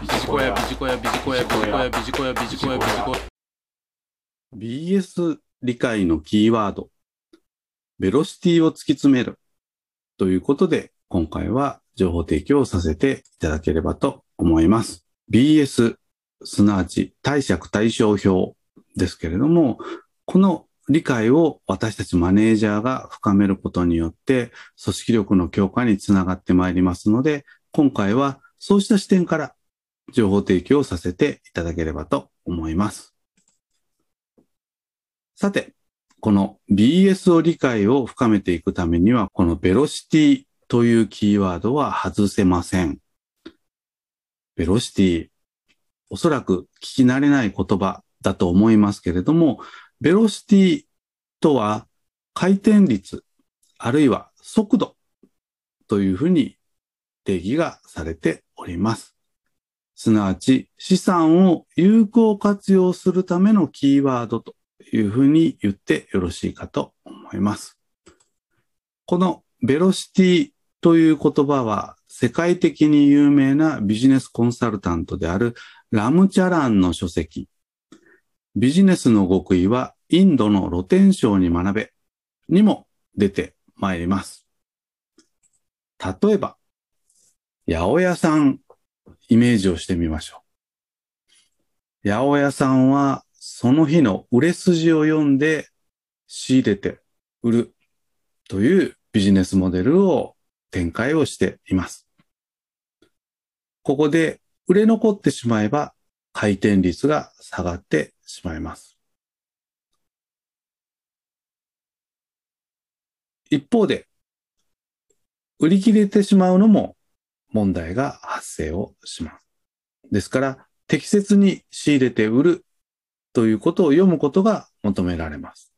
ビジコヤビジコヤビジコヤビジコヤビジコヤビジコヤビジコヤ BS 理解のキーワード、ベロシティを突き詰めるということで、今回は情報提供をさせていただければと思います。BS、すなわち貸借対照表ですけれども、この理解を私たちマネージャーが深めることによって、組織力の強化につながってまいりますので、今回はそうした視点から情報提供させていただければと思います。さて、この BS を理解を深めていくためには、このベロシティというキーワードは外せません。ベロシティ、おそらく聞き慣れない言葉だと思いますけれども、ベロシティとは回転率、あるいは速度というふうに定義がされております。すなわち資産を有効活用するためのキーワードというふうに言ってよろしいかと思います。このベロシティという言葉は世界的に有名なビジネスコンサルタントであるラムチャランの書籍、ビジネスの極意はインドの露天商に学べにも出てまいります。例えば、八百屋さん、イメージをしてみましょう。八百屋さんはその日の売れ筋を読んで仕入れて売るというビジネスモデルを展開をしています。ここで売れ残ってしまえば回転率が下がってしまいます。一方で、売り切れてしまうのも問題が発生をします。ですから、適切に仕入れて売るということを読むことが求められます。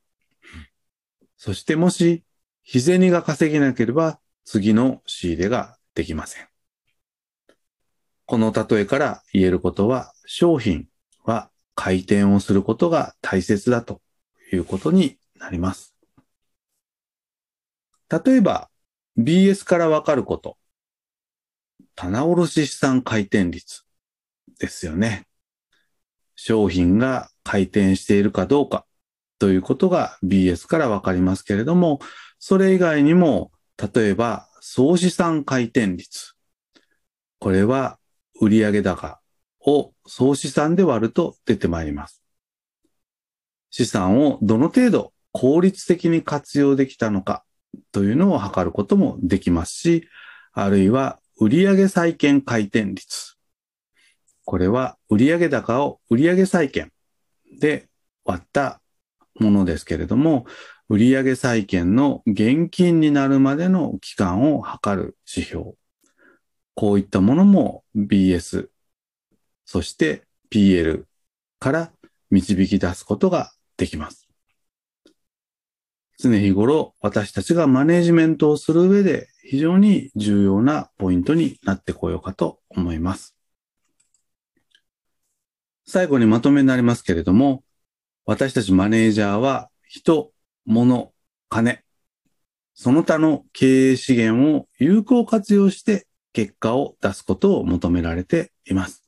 そしてもし、日銭が稼げなければ次の仕入れができません。この例えから言えることは、商品は回転をすることが大切だということになります。例えば、BS からわかること。棚卸資産回転率ですよね。商品が回転しているかどうかということが BS からわかりますけれども、それ以外にも、例えば総資産回転率。これは売上高を総資産で割ると出てまいります。資産をどの程度効率的に活用できたのかというのを測ることもできますし、あるいは売上債券回転率。これは売上高を売上債券で割ったものですけれども、売上債券の現金になるまでの期間を測る指標。こういったものも BS、そして PL から導き出すことができます。常日頃私たちがマネジメントをする上で非常に重要なポイントになってこようかと思います。最後にまとめになりますけれども、私たちマネージャーは人、物、金、その他の経営資源を有効活用して結果を出すことを求められています。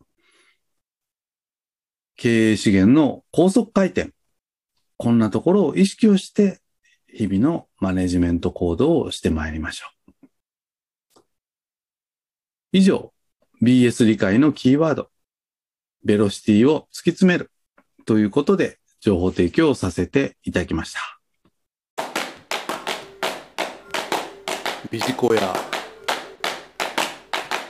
経営資源の高速回転、こんなところを意識をして日々のマネジメント行動をしてまいりましょう。以上、BS 理解のキーワード、ベロシティを突き詰めるということで情報提供をさせていただきました。ビジコヤ